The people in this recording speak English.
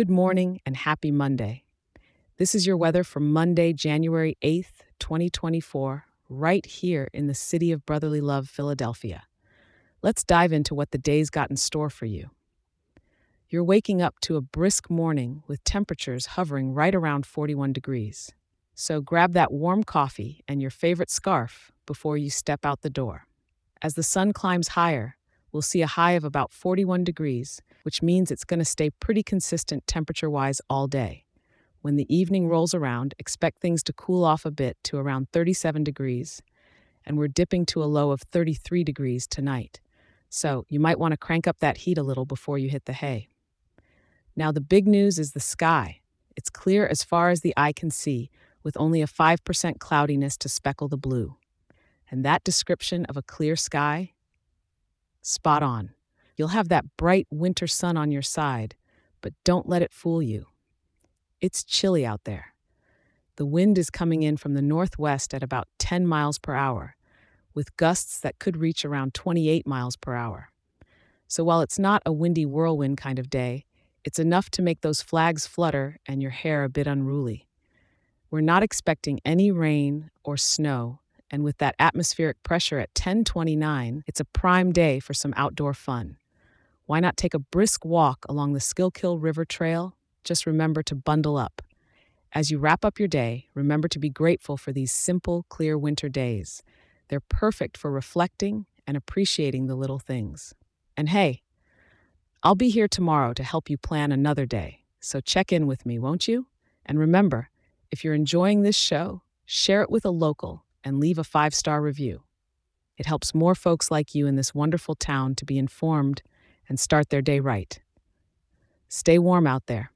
Good morning and happy Monday. This is your weather for Monday, January 8th, 2024, right here in the city of brotherly love, Philadelphia. Let's dive into what the day's got in store for you. You're waking up to a brisk morning with temperatures hovering right around 41 degrees. So grab that warm coffee and your favorite scarf before you step out the door. As the sun climbs higher, we'll see a high of about 41 degrees, which means it's going to stay pretty consistent temperature wise all day. When the evening rolls around, expect things to cool off a bit to around 37 degrees, and we're dipping to a low of 33 degrees tonight. So you might want to crank up that heat a little before you hit the hay. Now, the big news is the sky. It's clear as far as the eye can see, with only a 5% cloudiness to speckle the blue. And that description of a clear sky? Spot on. You'll have that bright winter sun on your side, but don't let it fool you. It's chilly out there. The wind is coming in from the northwest at about 10 miles per hour, with gusts that could reach around 28 miles per hour. So while it's not a windy whirlwind kind of day, it's enough to make those flags flutter and your hair a bit unruly. We're not expecting any rain or snow, and with that atmospheric pressure at 1029, it's a prime day for some outdoor fun. Why not take a brisk walk along the Schuylkill River Trail? Just remember to bundle up. As you wrap up your day, remember to be grateful for these simple, clear winter days. They're perfect for reflecting and appreciating the little things. And hey, I'll be here tomorrow to help you plan another day, so check in with me, won't you? And remember, if you're enjoying this show, share it with a local and leave a five star review. It helps more folks like you in this wonderful town to be informed and start their day right. Stay warm out there.